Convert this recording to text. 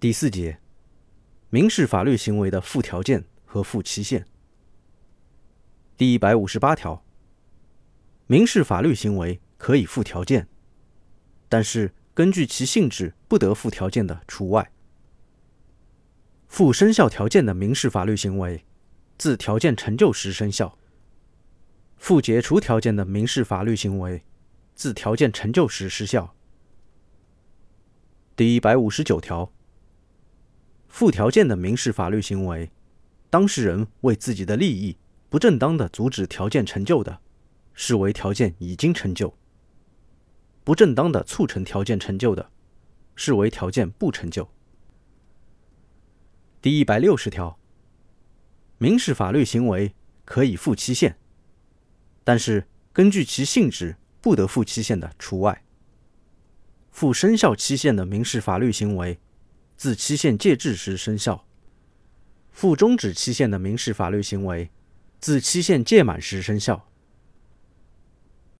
第四节，民事法律行为的附条件和附期限。第一百五十八条，民事法律行为可以附条件，但是根据其性质不得附条件的除外。附生效条件的民事法律行为，自条件成就时生效；附解除条件的民事法律行为，自条件成就时失效。第一百五十九条。附条件的民事法律行为，当事人为自己的利益不正当的阻止条件成就的，视为条件已经成就；不正当的促成条件成就的，视为条件不成就。第一百六十条，民事法律行为可以附期限，但是根据其性质不得附期限的除外。附生效期限的民事法律行为。自期限届至时生效；附终止期限的民事法律行为，自期限届满时生效。